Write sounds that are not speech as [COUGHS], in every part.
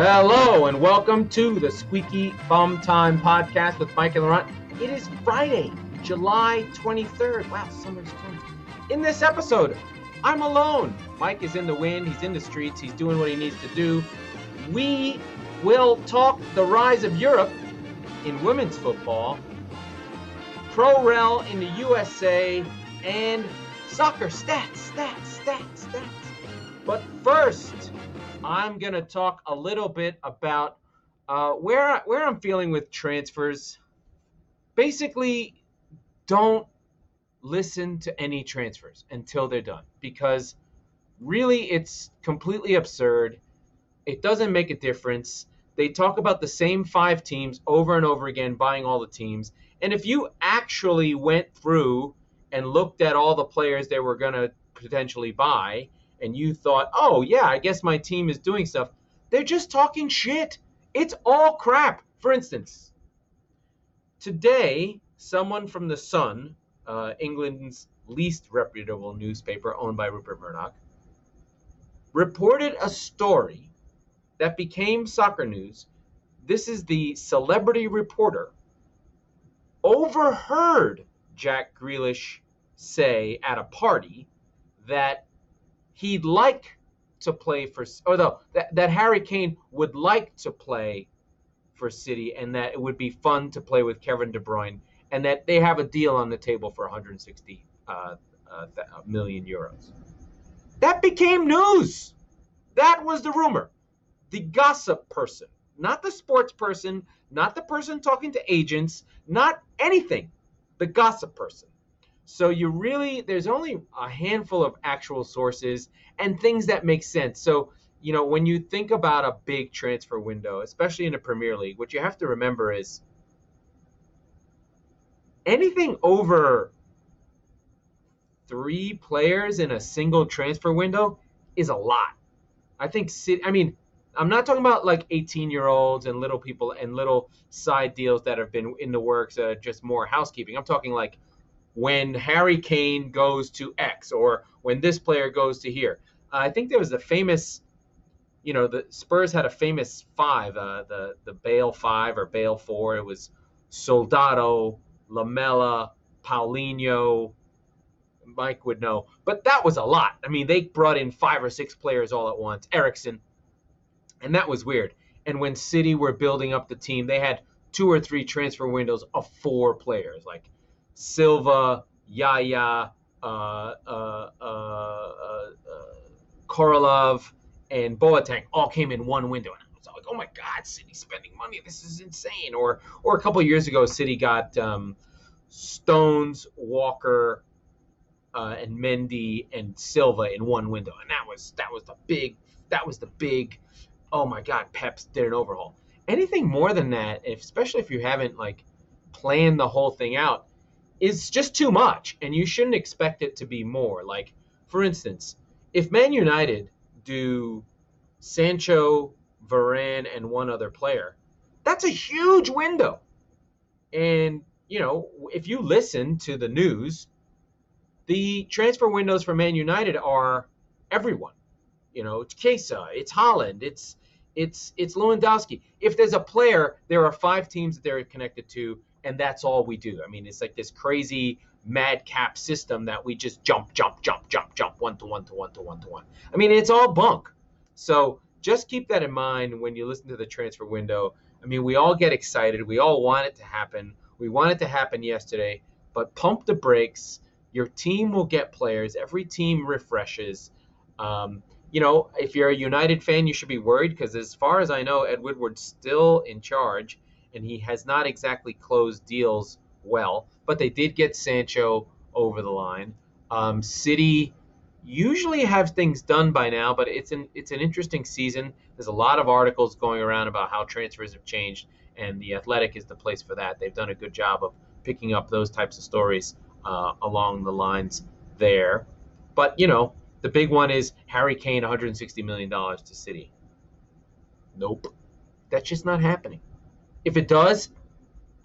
Hello and welcome to the Squeaky Bum Time podcast with Mike and Laurent. It is Friday, July 23rd. Wow, summer's coming. In this episode, I'm alone. Mike is in the wind, he's in the streets, he's doing what he needs to do. We will talk the rise of Europe in women's football, pro rel in the USA, and soccer stats, stats, stats, stats. But first, I'm gonna talk a little bit about uh, where where I'm feeling with transfers. Basically, don't listen to any transfers until they're done because really it's completely absurd. It doesn't make a difference. They talk about the same five teams over and over again, buying all the teams. And if you actually went through and looked at all the players they were going to potentially buy, and you thought, oh, yeah, I guess my team is doing stuff, they're just talking shit. It's all crap. For instance, today, someone from The Sun, uh, England's least reputable newspaper owned by Rupert Murdoch, reported a story that became soccer news. This is the celebrity reporter overheard Jack Grealish say at a party that he'd like to play for, or no, that, that Harry Kane would like to play for City and that it would be fun to play with Kevin De Bruyne and that they have a deal on the table for 160 uh, uh, million euros. That became news. That was the rumor. The gossip person, not the sports person, not the person talking to agents, not anything. The gossip person. So you really, there's only a handful of actual sources and things that make sense. So, you know, when you think about a big transfer window, especially in the Premier League, what you have to remember is anything over three players in a single transfer window is a lot. I think, I mean, I'm not talking about like 18 year olds and little people and little side deals that have been in the works, uh, just more housekeeping. I'm talking like when Harry Kane goes to X or when this player goes to here. Uh, I think there was a famous, you know, the Spurs had a famous five, uh, the the Bale five or Bale four. It was Soldado, Lamela, Paulinho. Mike would know, but that was a lot. I mean, they brought in five or six players all at once. Eriksen, and that was weird. And when City were building up the team, they had two or three transfer windows of four players, like Silva, Yaya, uh, uh, uh, uh, Kolarov, and Boateng all came in one window. And I was like, oh my God, City spending money. This is insane. Or, or a couple years ago, City got um, Stones, Walker, uh, and Mendy and Silva in one window, and that was that was the big that was the big oh my god, Pep's did an overhaul. Anything more than that, especially if you haven't like planned the whole thing out, is just too much, and you shouldn't expect it to be more. Like, for instance, if Man United do Sancho, Varane, and one other player, that's a huge window. And you know, if you listen to the news, the transfer windows for Man United are everyone. You know, it's Chiesa, it's Haaland, it's it's it's Lewandowski. If there's a player, there are five teams that they're connected to, and that's all we do. I mean, it's like this crazy madcap system that we just jump, jump, jump, jump, jump, one to one to one to one to one. I mean, it's all bunk. So just keep that in mind when you listen to the transfer window. I mean, we all get excited. We all want it to happen. We want it to happen yesterday, but pump the brakes. Your team will get players. Every team refreshes. Um, you know, if you're a United fan, you should be worried because, as far as I know, Ed Woodward's still in charge, and he has not exactly closed deals well. But they did get Sancho over the line. Um, City usually have things done by now, but it's an it's an interesting season. There's a lot of articles going around about how transfers have changed, and the Athletic is the place for that. They've done a good job of picking up those types of stories uh, along the lines there. But you know, the big one is Harry Kane, 160 million dollars to City. Nope, that's just not happening. If it does,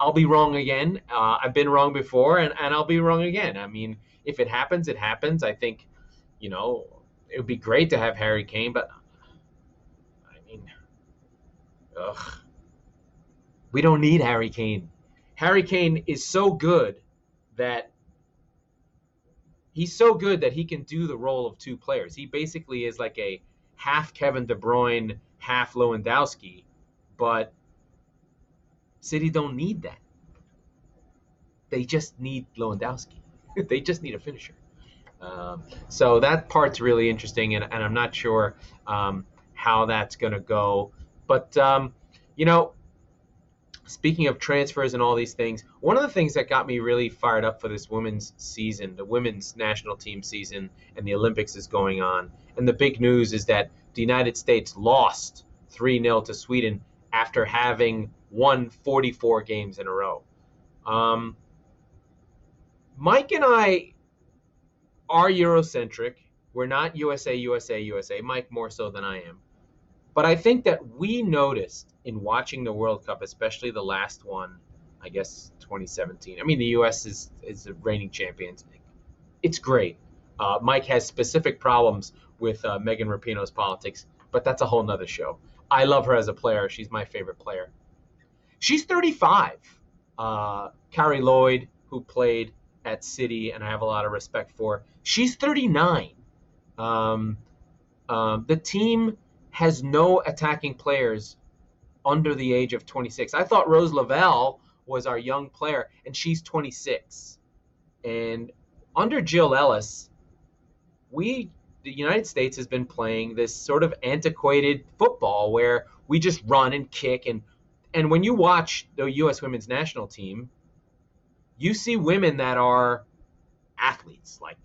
I'll be wrong again. Uh, I've been wrong before, and, and I'll be wrong again. I mean, if it happens, it happens. I think, you know, it would be great to have Harry Kane, but I mean, Ugh. We don't need Harry Kane. Harry Kane is so good that he's so good that he can do the role of two players. He basically is like a half Kevin De Bruyne, half Lewandowski, but City don't need that. They just need Lewandowski. [LAUGHS] they just need a finisher. Um, so that part's really interesting, and, and I'm not sure um, how that's going to go. But, um, you know, speaking of transfers and all these things, one of the things that got me really fired up for this women's season, the women's national team season, and the Olympics is going on. And the big news is that the United States lost 3 0 to Sweden after having won 44 games in a row. Um, Mike and I are Eurocentric. We're not USA, USA, USA. Mike more so than I am. But I think that we noticed in watching the World Cup, especially the last one, I guess 2017. I mean, the U.S. is is the reigning champions. It's great. Uh, Mike has specific problems with uh, Megan Rapinoe's politics, but that's a whole nother show. I love her as a player. She's my favorite player. She's 35. Uh, Carli Lloyd, who played at City, and I have a lot of respect for. She's 39. Um, um, the team has no attacking players under the age of 26. I thought Rose Lavelle was our young player, and she's 26. And under Jill Ellis, we, the United States, has been playing this sort of antiquated football where we just run and kick and and when you watch the U.S. women's national team, you see women that are athletes, like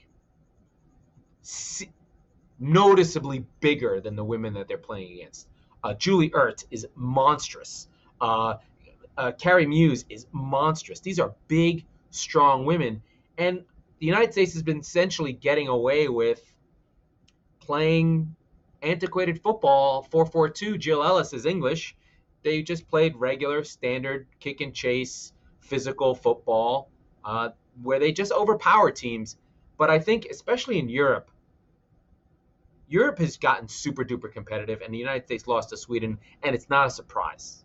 noticeably bigger than the women that they're playing against. Uh, Julie Ertz is monstrous. Uh, uh, Carrie Mewis is monstrous. These are big, strong women. And the United States has been essentially getting away with playing antiquated football 4-4-2. Jill Ellis is English. They just played regular, standard kick and chase physical football uh, where they just overpower teams. But I think, especially in Europe, Europe has gotten super duper competitive, and the United States lost to Sweden, and it's not a surprise.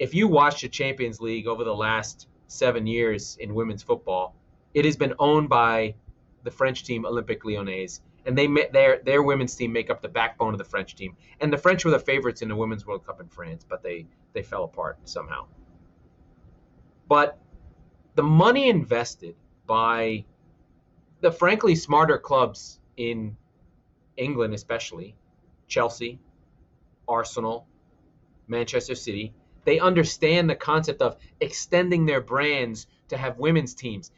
If you watch the Champions League over the last seven years in women's football, it has been owned by the French team Olympique Lyonnais, and they their their women's team make up the backbone of the French team. And the French were the favorites in the Women's World Cup in France, but they they fell apart somehow. But the money invested by the frankly smarter clubs in England, especially Chelsea, Arsenal, Manchester City, they understand the concept of extending their brands to have women's teams.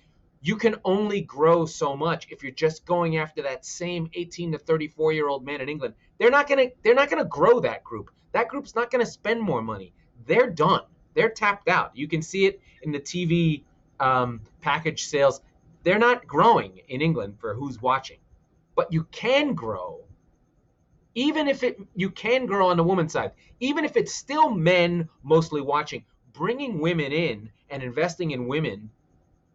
You can only grow so much if you're just going after that same 18 to 34 year old man in England. They're not gonna they're not gonna grow that group. That group's not gonna spend more money. They're done. They're tapped out. You can see it in the TV um, package sales. They're not growing in England for who's watching, but you can grow. Even if it you can grow on the woman's side, even if it's still men mostly watching, bringing women in and investing in women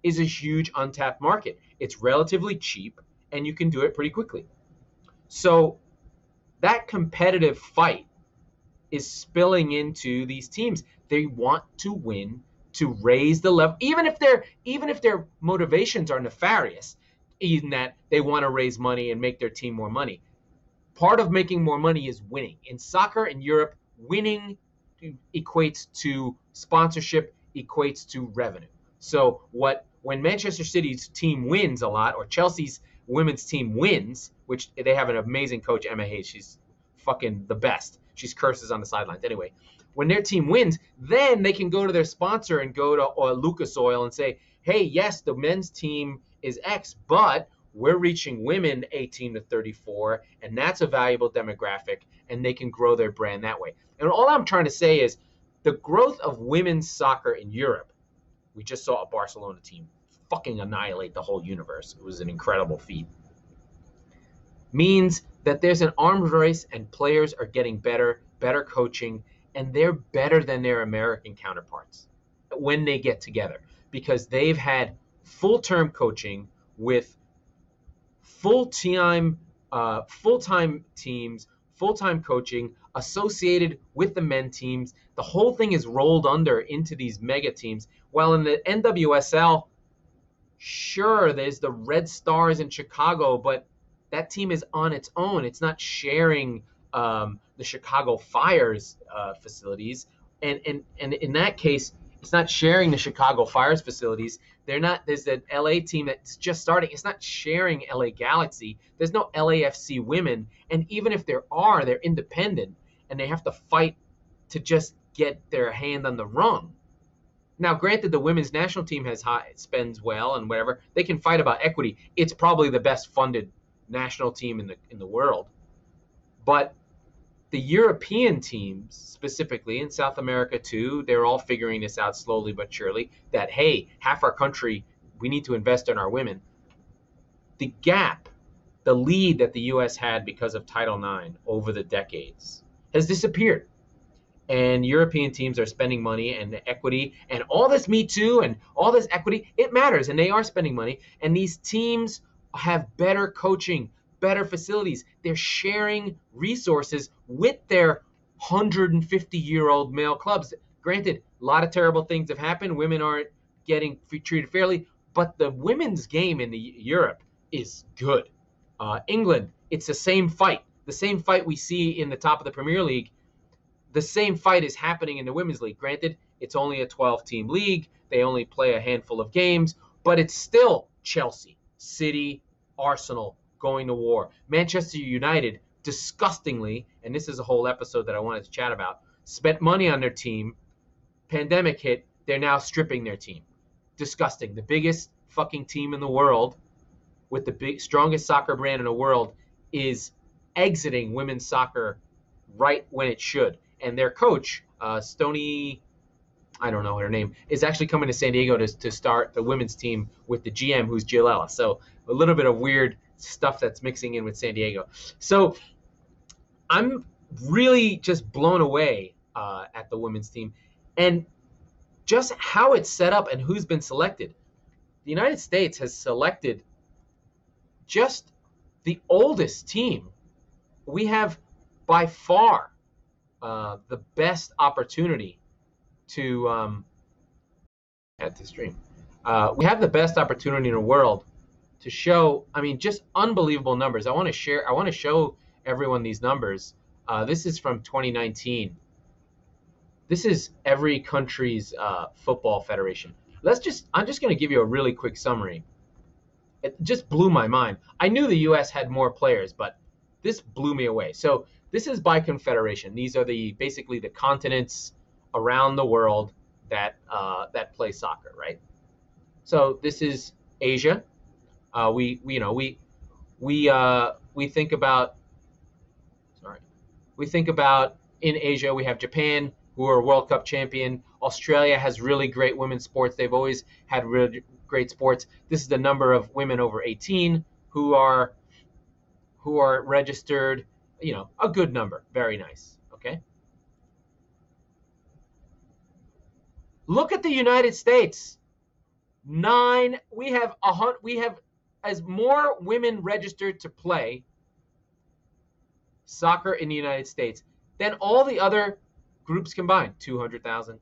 is a huge untapped market. It's relatively cheap and you can do it pretty quickly. So that competitive fight is spilling into these teams. They want to win to raise the level, even if their even if their motivations are nefarious, in that they want to raise money and make their team more money. Part of making more money is winning. In soccer in Europe, winning equates to sponsorship, equates to revenue. So what when Manchester City's team wins a lot, or Chelsea's women's team wins, which they have an amazing coach, Emma Hayes. She's fucking the best. She's curses on the sidelines. Anyway, when their team wins, then they can go to their sponsor and go to uh, Lucas Oil and say, hey, yes, the men's team is X, but we're reaching women 18 to 34, and that's a valuable demographic, and they can grow their brand that way. And all I'm trying to say is the growth of women's soccer in Europe, we just saw a Barcelona team fucking annihilate the whole universe. It was an incredible feat. Means that there's an arms race and players are getting better, better coaching, and they're better than their American counterparts when they get together because they've had full term coaching with full time uh, full time teams, full time coaching, associated with the men teams. The whole thing is rolled under into these mega teams. While in the NWSL, sure, there's the Red Stars in Chicago, but that team is on its own. It's not sharing um, the Chicago Fire's uh, facilities, and and and in that case, it's not sharing the Chicago Fire's facilities. They're not. There's an LA team that's just starting. It's not sharing LA Galaxy. There's no LAFC women, and even if there are, they're independent, and they have to fight to just get their hand on the rung. Now, granted, the women's national team has high spends well and whatever. They can fight about equity. It's probably the best funded national team in the in the world. But the European teams, specifically in South America too, they're all figuring this out slowly but surely. That hey, half our country, we need to invest in our women. The gap, the lead that the U.S. had because of Title IX over the decades, has disappeared and European teams are spending money and equity and all this Me Too and all this equity, it matters and they are spending money. And these teams have better coaching, better facilities. They're sharing resources with their 150 year old male clubs. Granted, a lot of terrible things have happened. Women aren't getting treated fairly, but the women's game in the Europe is good. Uh, England, it's the same fight. The same fight we see in the top of the Premier League the same fight is happening in the women's league. Granted, it's only a 12 team league, they only play a handful of games, but it's still Chelsea, City, Arsenal going to war. Manchester United, disgustingly, and this is a whole episode that I wanted to chat about, spent money on their team. Pandemic hit, they're now stripping their team. Disgusting. The biggest fucking team in the world with the big strongest soccer brand in the world is exiting women's soccer right when it should and their coach, uh, Stoney, I don't know her name, is actually coming to San Diego to, to start the women's team with the GM, who's Jill Ellis. So a little bit of weird stuff that's mixing in with San Diego. So I'm really just blown away uh, at the women's team and just how it's set up and who's been selected. The United States has selected just the oldest team. We have by far uh, the best opportunity to um, at the stream. Uh, we have the best opportunity in the world to show. I mean, just unbelievable numbers. I want to share. I want to show everyone these numbers. Uh, this is from 2019. This is every country's uh, football federation. Let's just. I'm just going to give you a really quick summary. It just blew my mind. I knew the U.S. had more players, but this blew me away. So this is by confederation. These are the basically the continents around the world that uh, that play soccer, right? So this is Asia. Uh, we, we, you know we we uh, we think about sorry we think about in Asia we have Japan who are World Cup champion. Australia has really great women's sports. They've always had really great sports. This is the number of women over 18 who are who are registered you know, a good number. Very nice. Okay. Look at the United States. Nine. We have a hundred. We have as more women registered to play soccer in the United States than all the other groups combined. 200,000,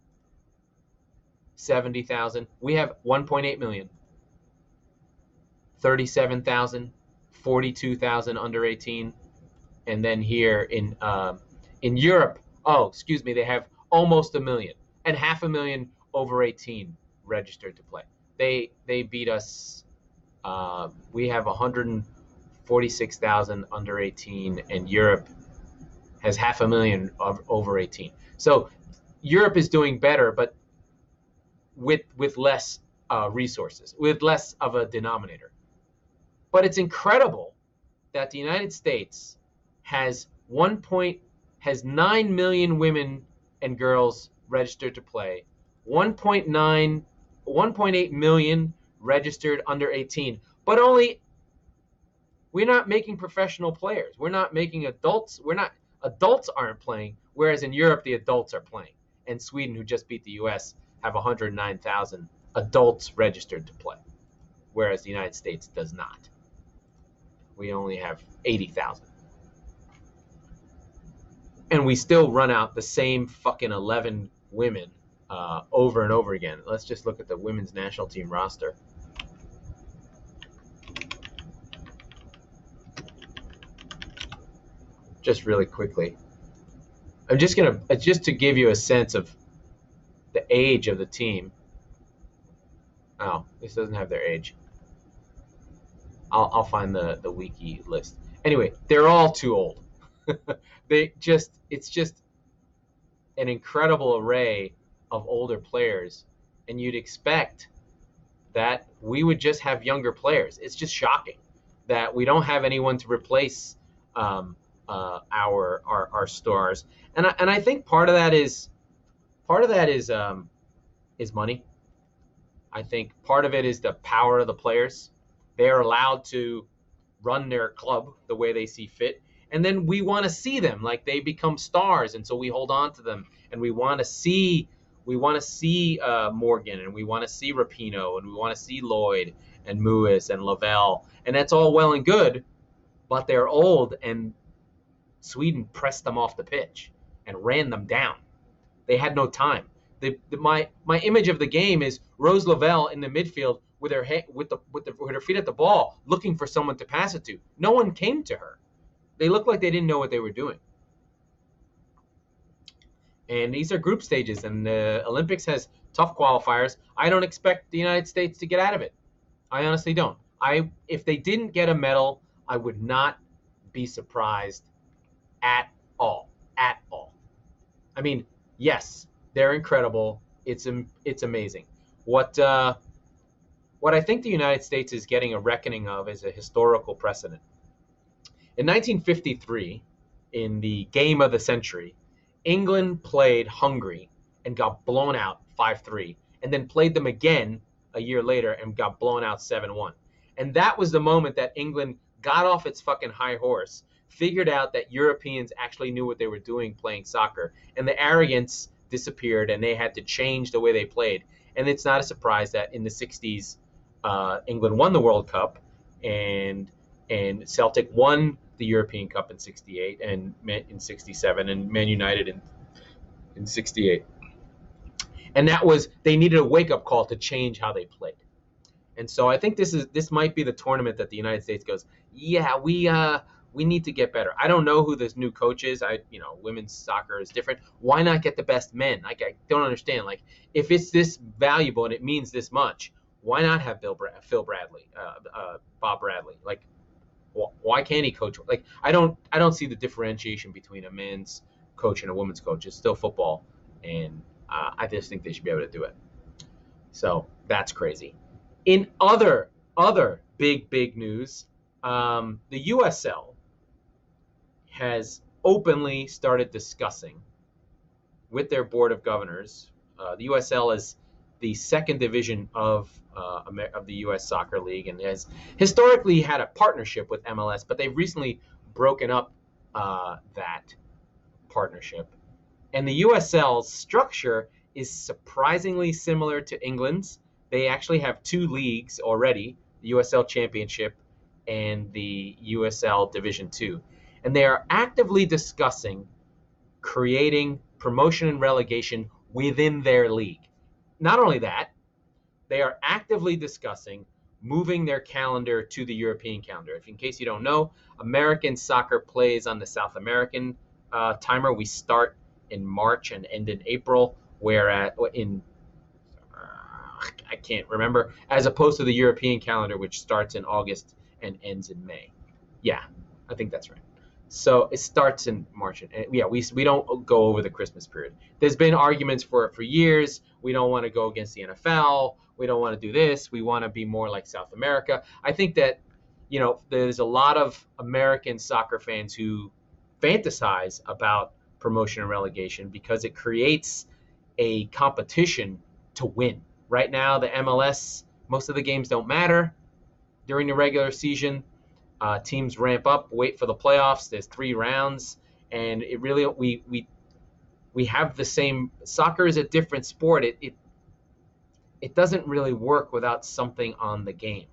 70,000. We have 1.8 million. 37,000, 42,000 under 18 and then here in um, in Europe, oh, excuse me, they have almost a million and half a million over 18 registered to play. They they beat us. Uh, we have 146,000 under 18, and Europe has half a million of over 18. So Europe is doing better, but with with less uh, resources, with less of a denominator. But it's incredible that the United States has one point has nine million women and girls registered to play, 1.9, 1.8 million registered under 18, but only we're not making professional players. We're not making adults. We're not adults aren't playing. Whereas in Europe, the adults are playing. And Sweden, who just beat the U.S., have 109,000 adults registered to play, whereas the United States does not. We only have 80,000. And we still run out the same fucking 11 women uh, over and over again. Let's just look at the women's national team roster. Just really quickly. I'm just gonna uh, just to give you a sense of the age of the team. Oh, this doesn't have their age. I'll, I'll find the, the wiki list. Anyway, they're all too old. [LAUGHS] they just it's just an incredible array of older players, and you'd expect that we would just have younger players. It's just shocking that we don't have anyone to replace um, uh, our, our our stars, and I, and I think part of that is part of that is um, is money. I think part of it is the power of the players. They are allowed to run their club the way they see fit, and then we want to see them like they become stars, and so we hold on to them, and we want to see we want to see uh, Morgan, and we want to see Rapinoe, and we want to see Lloyd and Mewis and Lavelle, and that's all well and good, but they're old, and Sweden pressed them off the pitch and ran them down. They had no time. The, the, my my image of the game is Rose Lavelle in the midfield with her head, with the with the with her feet at the ball, looking for someone to pass it to. No one came to her. They looked like they didn't know what they were doing. And these are group stages, and the Olympics has tough qualifiers. I don't expect the United States to get out of it. I honestly don't. I if they didn't get a medal, I would not be surprised at all. At all. I mean, yes, they're incredible. It's it's amazing. What uh, what I think the United States is getting a reckoning of is a historical precedent. In 1953, in the game of the century, England played Hungary and got blown out 5-3, and then played them again a year later and got blown out 7-1. And that was the moment that England got off its fucking high horse, figured out that Europeans actually knew what they were doing playing soccer, and the arrogance disappeared, and they had to change the way they played. And it's not a surprise that in the 60s, uh, England won the World Cup, and and Celtic won the European Cup in '68 and in '67, and Man United in in '68. And that was they needed a wake up call to change how they played. And so I think this is this might be the tournament that the United States goes, yeah, we uh we need to get better. I don't know who this new coach is. I you know women's soccer is different. Why not get the best men? Like I don't understand. Like if it's this valuable and it means this much, why not have Bill Bra- Phil Bradley, uh, uh, Bob Bradley? Like why can't he coach? Like I don't I don't see the differentiation between a men's coach and a women's coach. It's still football, and uh, I just think they should be able to do it. So that's crazy. In other other big big news, um, the USL has openly started discussing with their board of governors. Uh, the USL is the second division of uh, of the U.S. Soccer League and has historically had a partnership with MLS, but they've recently broken up uh, that partnership. And the USL's structure is surprisingly similar to England's. They actually have two leagues already: the USL Championship and the USL Division Two, and they are actively discussing creating promotion and relegation within their league. Not only that, they are actively discussing moving their calendar to the European calendar. If in case you don't know, American soccer plays on the South American uh, timer. We start in March and end in April, whereas in uh, I can't remember, as opposed to the European calendar, which starts in August and ends in May. Yeah, I think that's right. So it starts in March. And yeah, we, we don't go over the Christmas period. There's been arguments for it for years. We don't want to go against the NFL. We don't want to do this. We want to be more like South America. I think that, you know, there's a lot of American soccer fans who fantasize about promotion and relegation because it creates a competition to win. Right now, the MLS, most of the games don't matter during the regular season uh, teams ramp up, wait for the playoffs. There's three rounds, and it really we we we have the same. Soccer is a different sport. It it, it doesn't really work without something on the game.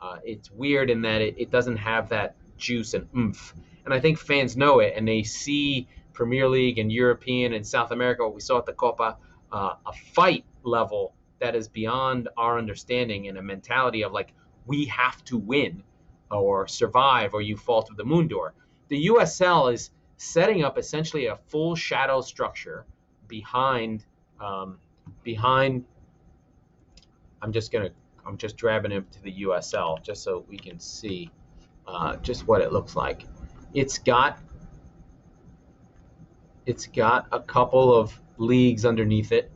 Uh, it's weird in that it, it doesn't have that juice and oomph. And I think fans know it, and they see Premier League and European and South America, what we saw at the Copa, uh, a fight level that is beyond our understanding and a mentality of like we have to win or survive or you fall to the moon door. The USL is setting up essentially a full shadow structure behind um, behind. I'm just gonna I'm just grabbing it to the USL just so we can see uh, just what it looks like. It's got it's got a couple of leagues underneath it,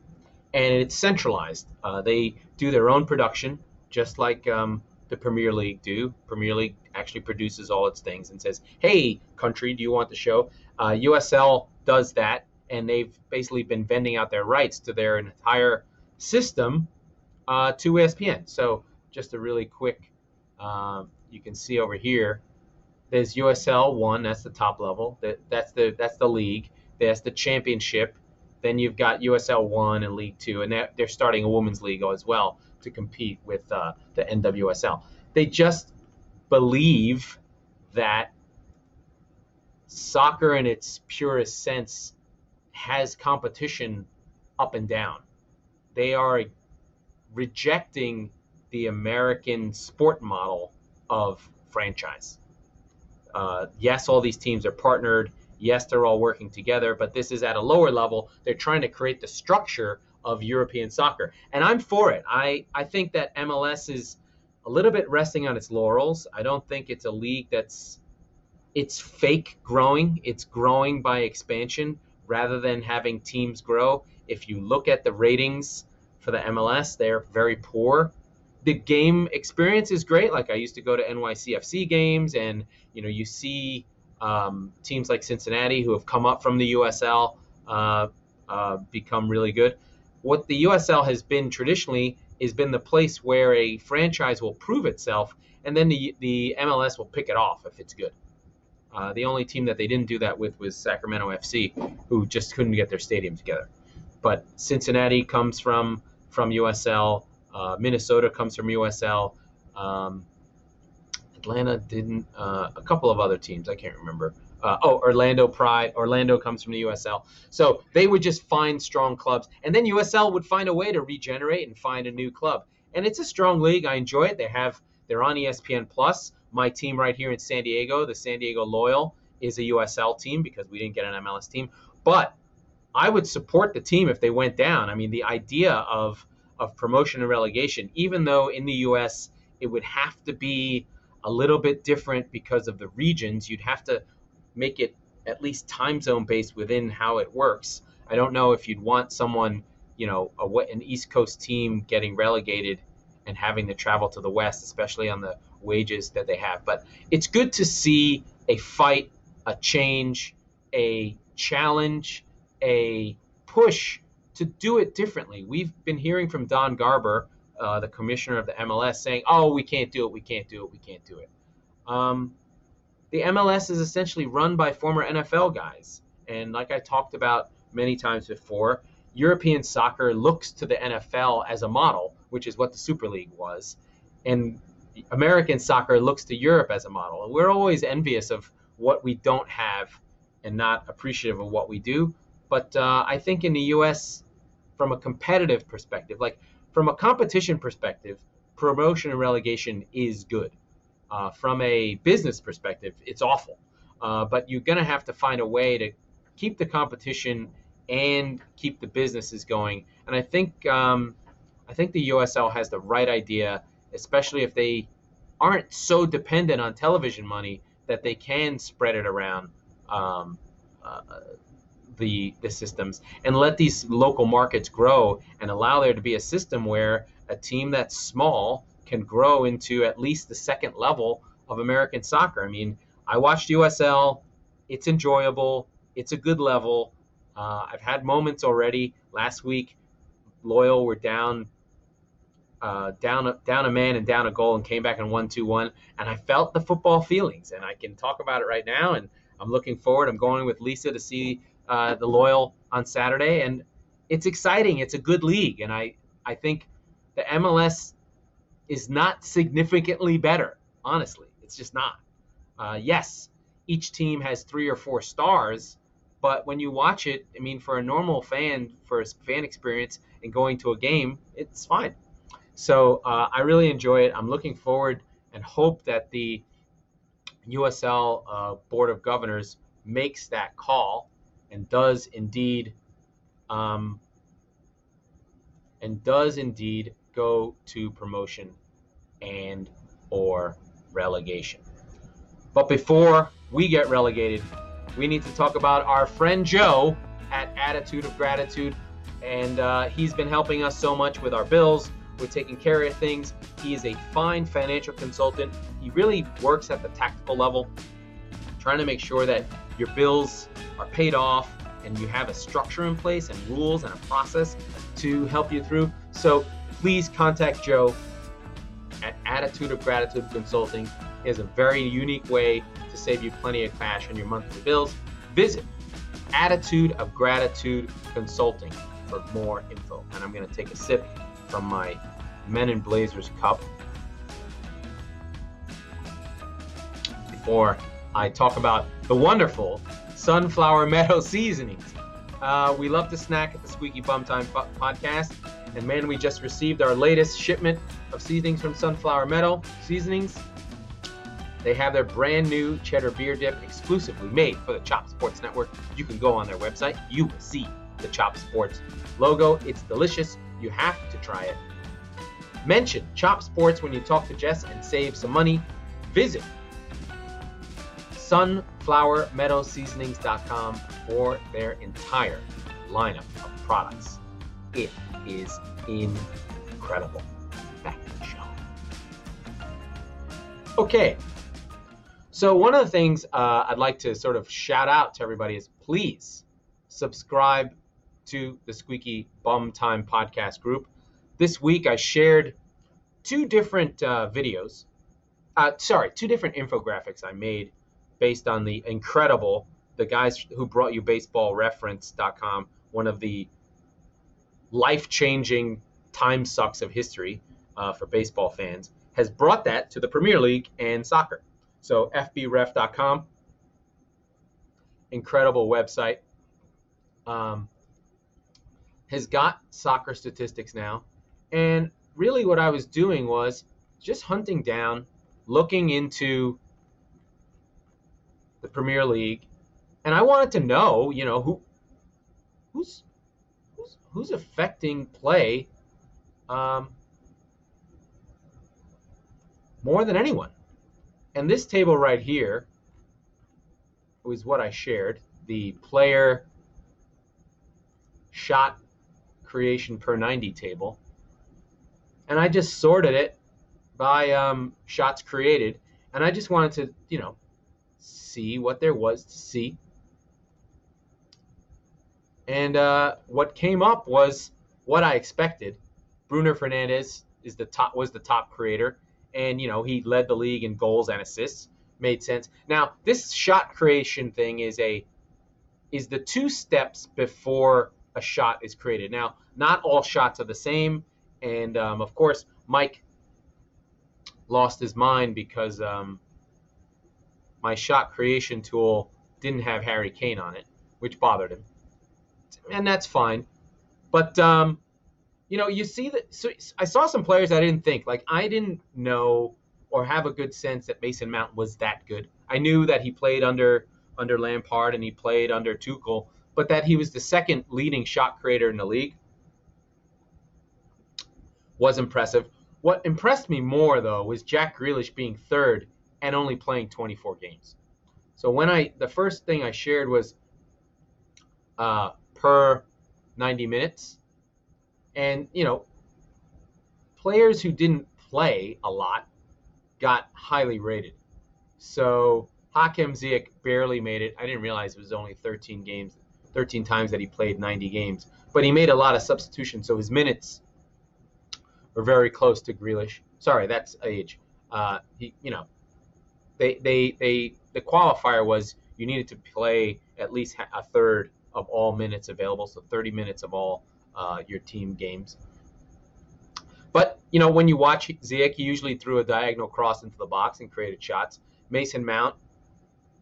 and it's centralized. Uh, they do their own production, just like um, the Premier League do. Premier League actually produces all its things and says, "Hey, country, do you want the show?" Uh, USL does that, and they've basically been vending out their rights to their entire system uh, to ESPN. So, just a really quick, um, you can see over here. There's USL one. That's the top level. That, that's the that's the league. That's the championship. Then you've got USL one and League Two, and they're, starting a women's league as well to compete with uh, the NWSL. They just believe that soccer in its purest sense has competition up and down. They are rejecting the American sport model of franchise. Uh, yes, all these teams are partnered. Yes, they're all working together, but this is at a lower level. They're trying to create the structure of European soccer. And I'm for it. I, I think that MLS is a little bit resting on its laurels. I don't think it's a league that's it's fake growing. It's growing by expansion rather than having teams grow. If you look at the ratings for the MLS, they're very poor. The game experience is great. Like I used to go to NYCFC games, and you know you see um, teams like Cincinnati who have come up from the USL uh, uh, become really good what the USL has been traditionally has been the place where a franchise will prove itself, and then the the MLS will pick it off if it's good. Uh, the only team that they didn't do that with was Sacramento FC, who just couldn't get their stadium together. But Cincinnati comes from from USL. Uh, Minnesota comes from USL. Um, Atlanta didn't. Uh, a couple of other teams I can't remember. Uh, oh, Orlando Pride. Orlando comes from the USL. So they would just find strong clubs. And then USL would find a way to regenerate and find a new club. And it's a strong league. I enjoy it. They have they're on ESPN Plus. My team right here in San Diego, the San Diego Loyal, is a USL team because we didn't get an MLS team. But I would support the team if they went down. I mean, the idea of of promotion and relegation, even though in the US it would have to be a little bit different because of the regions, you'd have to make it at least time zone based within how it works. I don't know if you'd want someone, you know, a, an East Coast team getting relegated and having to travel to the West, especially on the wages that they have. But it's good to see a fight, a change, a challenge, a push to do it differently. We've been hearing from Don Garber, uh, the commissioner of the MLS, saying, "Oh, we can't do it. We can't do it. We can't do it." Um, the MLS is essentially run by former NFL guys. And like I talked about many times before, European soccer looks to the NFL as a model, which is what the Super League was. And American soccer looks to Europe as a model. And we're always envious of what we don't have and not appreciative of what we do. But uh, I think in the US, from a competitive perspective, like from a competition perspective, promotion and relegation is good. Uh, from a business perspective, it's awful. Uh, but you're going to have to find a way to keep the competition and keep the businesses going. And I think um, I think the USL has the right idea, especially if they aren't so dependent on television money that they can spread it around um, uh, the the systems and let these local markets grow and allow there to be a system where a team that's small can grow into at least the second level of American soccer. I mean, I watched USL. It's enjoyable. It's a good level. Uh, I've had moments already. Last week, Loyal were down, uh, down, a, down a man and down a goal, and came back and won two one. And I felt the football feelings, and I can talk about it right now. And I'm looking forward. I'm going with Lisa to see uh, the Loyal on Saturday, and it's exciting. It's a good league, and I I think the MLS is not significantly better. Honestly, it's just not. Uh, yes, each team has three or four stars, But when you watch it, I mean, for a normal fan, for a fan experience and going to a game, it's fine. So uh, I really enjoy it. I'm looking forward and hope that the USL uh, Board of Governors makes that call and does indeed um, and does indeed go to promotion and or relegation. But before we get relegated, we need to talk about our friend Joe at Attitude of Gratitude. And uh, he's been helping us so much with our bills, with taking care of things. He is a fine financial consultant. He really works at the tactical level, trying to make sure that your bills are paid off and you have a structure in place and rules and a process to help you through. So please contact Joe at Attitude of Gratitude Consulting. He has a very unique way to save you plenty of cash on your monthly bills. Visit Attitude of Gratitude Consulting for more info. And I'm going to take a sip from my Men in Blazers cup before I talk about the wonderful Sunflower Meadow seasonings. Uh, we love to snack at the Squeaky Bum Time podcast. And man, we just received our latest shipment of seasonings from Sunflower Meadow Seasonings. They have their brand new cheddar beer dip exclusively made for the Chop Sports Network. You can go on their website, you will see the Chop Sports logo. It's delicious. You have to try it. Mention Chop Sports when you talk to Jess and save some money. Visit sunflowermeadowseasonings.com for their entire lineup of products. It is incredible. Back to the show. Okay, so one of the things uh, I'd like to sort of shout out to everybody is please subscribe to the Squeaky Bum Time podcast group. This week I shared two different uh, videos. Uh, sorry, two different infographics I made based on the incredible the guys who brought you baseballreference.com, one of the life-changing time sucks of history uh, for baseball fans, has brought that to the Premier League and soccer. So fbref.com, incredible website, um, has got soccer statistics now. And really, what I was doing was just hunting down, looking into the Premier League, and I wanted to know, you know, who who's who's, affecting play um, more than anyone. And this table right here was what I shared the player shot creation per 90 table. And I just sorted it by um, shots created. And I just wanted to, you know, see what there was to see. And uh, what came up was what I expected. Bruno Fernandes is the top was the top creator, and you know he led the league in goals and assists. Made sense. Now this shot creation thing is a is the two steps before a shot is created. Now not all shots are the same, and um, of course Mike lost his mind because um, my shot creation tool didn't have Harry Kane on it, which bothered him, and that's fine. But um, you know, you see that. So I saw some players I didn't think like I didn't know or have a good sense that Mason Mount was that good. I knew that he played under under Lampard and he played under Tuchel, but that he was the second leading shot creator in the league was impressive. What impressed me more though was Jack Grealish being third and only playing 24 games. So when I the first thing I shared was uh, per 90 minutes, and you know, players who didn't play a lot got highly rated. So Hakim Ziyech barely made it. I didn't realize it was only 13 games, 13 times that he played 90 games, but he made a lot of substitutions, so his minutes were very close to Grealish. Sorry, that's age. Uh, he, you know, they, they, they, the qualifier was you needed to play at least a third of all minutes available, so 30 minutes of all uh, your team games. But you know, when you watch Ziyech, he usually threw a diagonal cross into the box and created shots. Mason Mount,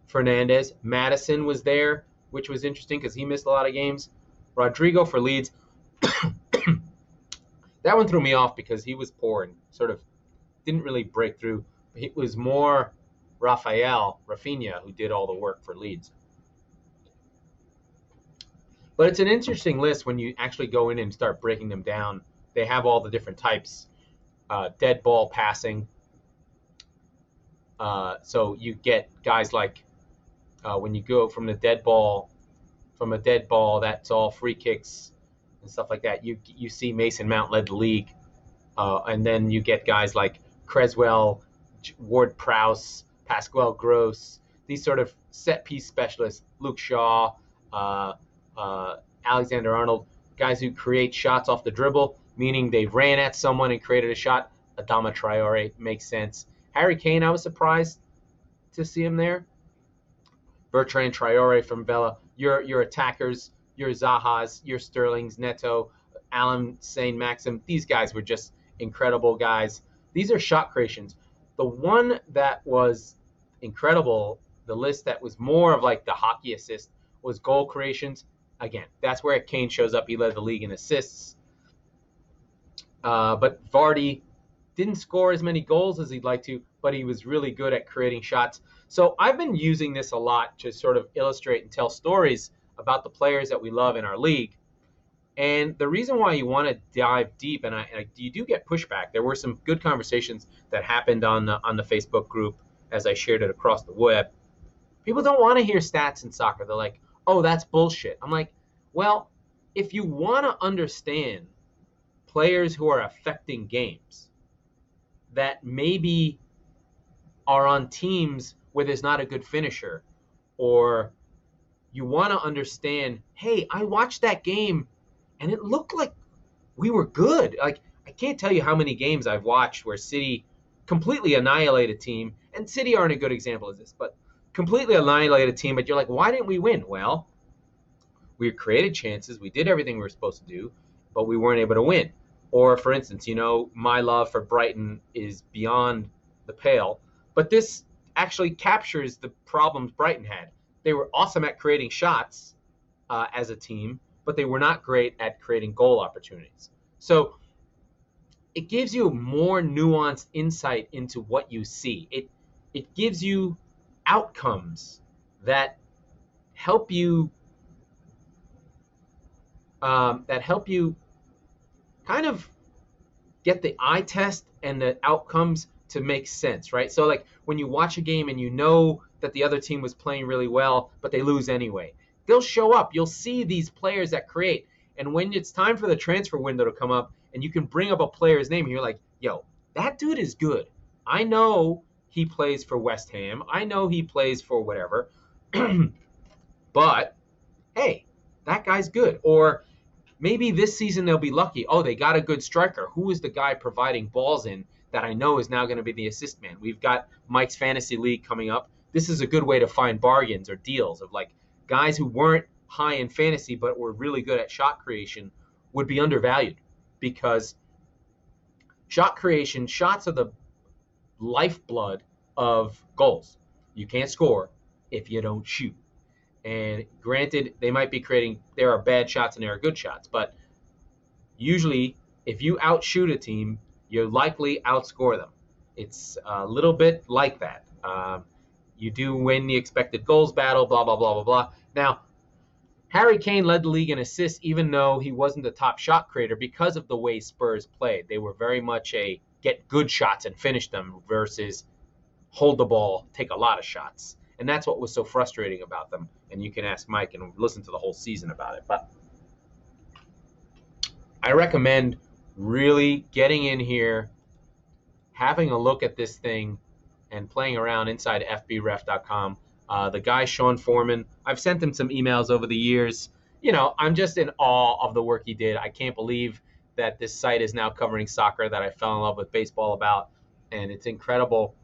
Fernandes, Maddison was there which was interesting because he missed a lot of games. Rodrigo for Leeds. [COUGHS] that one threw me off because he was poor and sort of didn't really break through. It was more Rafael Raphinha who did all the work for Leeds. But it's an interesting list when you actually go in and start breaking them down. They have all the different types uh, dead ball passing. Uh, so you get guys like uh, when you go from the dead ball, from a dead ball, that's all free kicks and stuff like that. You you see Mason Mount led the league, uh, and then you get guys like Cresswell, Ward Prowse, Pascal Gross, these sort of set piece specialists, Luke Shaw, uh, uh, Alexander Arnold, guys who create shots off the dribble, meaning they ran at someone and created a shot. Adama Traore makes sense. Harry Kane, I was surprised to see him there. Bertrand Traore from Villa, your your attackers, your Zahas, your Sterlings, Neto, Allan Saint Maxim, these guys were just incredible guys. These are shot creations. The one that was incredible, the list that was more of like the hockey assist was goal creations again, that's where Kane shows up. He led the league in assists. Uh, but Vardy didn't score as many goals as he'd like to, but he was really good at creating shots. So I've been using this a lot to sort of illustrate and tell stories about the players that we love in our league. And the reason why you want to dive deep, and, I, and you do get pushback. There were some good conversations that happened on the, on the Facebook group as I shared it across the web. People don't want to hear stats in soccer. They're like, oh, that's bullshit. I'm like, well, if you want to understand players who are affecting games that maybe are on teams where there's not a good finisher, or you want to understand, hey, I watched that game and it looked like we were good. Like, I can't tell you how many games I've watched where City completely annihilate a team, and City aren't a good example of this, but completely annihilate a team, but you're like, why didn't we win? Well, we created chances, we did everything we were supposed to do, but we weren't able to win. Or, for instance, you know, my love for Brighton is beyond the pale, but this actually captures the problems Brighton had. They were awesome at creating shots uh, as a team, but they were not great at creating goal opportunities. So it gives you more nuanced insight into what you see. It it gives you outcomes that help you um, that help you kind of get the eye test and the outcomes to make sense, right? So like when you watch a game and you know that the other team was playing really well, but they lose anyway, they'll show up. You'll see these players that create. And when it's time for the transfer window to come up and you can bring up a player's name and you're like, yo, that dude is good. I know he plays for West Ham. I know he plays for whatever. [CLEARS THROAT] but hey, that guy's good. Or maybe this season they'll be lucky. Oh, they got a good striker. Who is the guy providing balls in that I know is now going to be the assist man? We've got Mike's Fantasy League coming up. This is a good way to find bargains or deals of like guys who weren't high in fantasy but were really good at shot creation would be undervalued because shot creation, shots are the lifeblood of goals. You can't score if you don't shoot. And granted, they might be creating, there are bad shots and there are good shots, but usually if you outshoot a team, you likely outscore them. It's a little bit like that. Um, you do win the expected goals battle, blah, blah, blah, blah, blah. Now, Harry Kane led the league in assists, even though he wasn't the top shot creator because of the way Spurs played. They were very much a get good shots and finish them versus hold the ball, take a lot of shots. And that's what was so frustrating about them. And you can ask Mike and listen to the whole season about it. But I recommend really getting in here, having a look at this thing, and playing around inside fbref.com. Uh, the guy, Sean Forman, I've sent him some emails over the years. You know, I'm just in awe of the work he did. I can't believe that this site is now covering soccer that I fell in love with baseball about. And it's incredible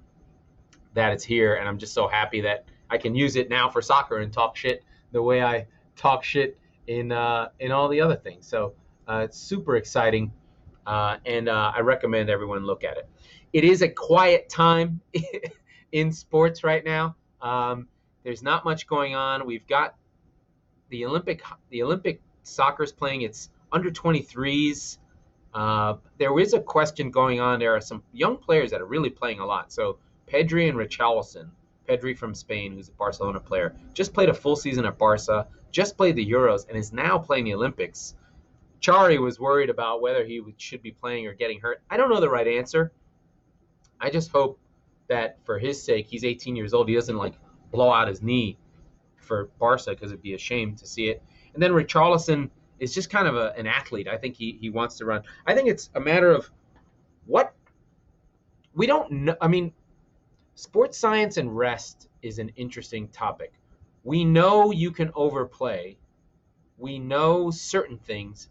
that it's here, and I'm just so happy that I can use it now for soccer and talk shit the way I talk shit in uh, in all the other things. So uh, it's super exciting, uh, and uh, I recommend everyone look at it. It is a quiet time [LAUGHS] in sports right now. Um, there's not much going on. We've got the Olympic the Olympic soccer is playing its under 23s. Uh, there is a question going on. There are some young players that are really playing a lot. So Pedri and Richarlison, Pedri from Spain, who's a Barcelona player, just played a full season at Barca, just played the Euros, and is now playing the Olympics. Chari was worried about whether he should be playing or getting hurt. I don't know the right answer. I just hope that for his sake, he's 18 years old. He doesn't like blow out his knee for Barca because it'd be a shame to see it. And then Richarlison is just kind of a, an athlete. I think he, he wants to run. I think it's a matter of what we don't know. I mean, sports science and rest is an interesting topic. We know you can overplay. We know certain things,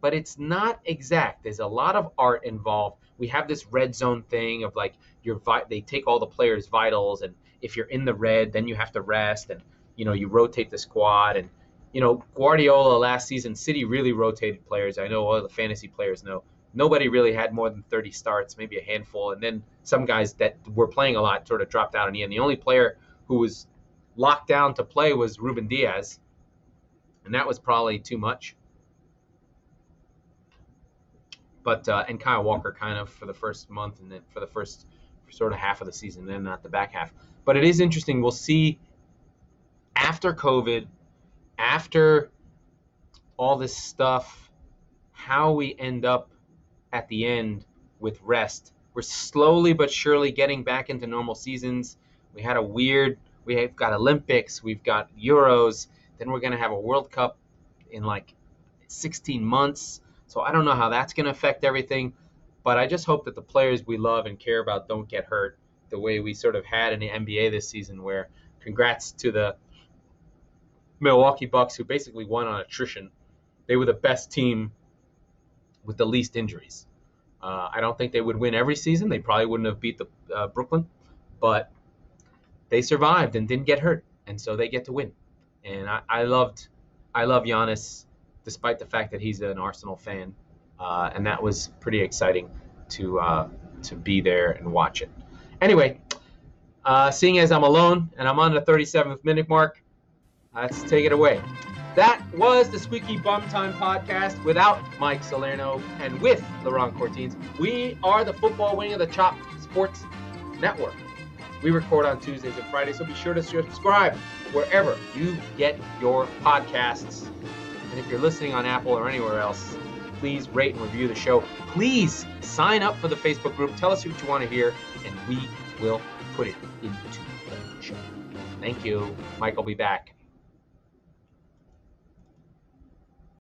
but it's not exact. There's a lot of art involved. We have this red zone thing of like your vi- they take all the players' vitals, and if you're in the red, then you have to rest, and you know you rotate the squad, and you know Guardiola last season, City really rotated players. I know all the fantasy players know. Nobody really had more than 30 starts, maybe a handful, and then some guys that were playing a lot sort of dropped out in the end. The only player who was locked down to play was Ruben Dias. and that was probably too much but uh, and Kyle Walker kind of for the first month and then for the first sort of half of the season, then not the back half. But it is interesting. We'll see after COVID, after all this stuff, how we end up at the end with rest. We're slowly but surely getting back into normal seasons. We had a weird. We've got Olympics. We've got Euros. Then we're gonna have a World Cup in like 16 months so I don't know how that's going to affect everything, but I just hope that the players we love and care about don't get hurt the way we sort of had in the NBA this season, where congrats to the Milwaukee Bucks who basically won on attrition. They were the best team with the least injuries. Uh, I don't think they would win every season. They probably wouldn't have beat the uh, Brooklyn, but they survived and didn't get hurt, and so they get to win. And I, I loved, I love Giannis despite the fact that he's an Arsenal fan, uh, and that was pretty exciting to uh, to be there and watch it. Anyway, uh, seeing as I'm alone and I'm on the 37th minute mark, let's take it away. That was the Squeaky Bum Time podcast without Mike Salerno and with Laurent Cortines. We are the football wing of the Chop Sports Network. We record on Tuesdays and Fridays, so be sure to subscribe wherever you get your podcasts. And if you're listening on Apple or anywhere else, please rate and review the show. Please sign up for the Facebook group. Tell us what you want to hear, and we will put it into the show. Thank you. Mike will be back.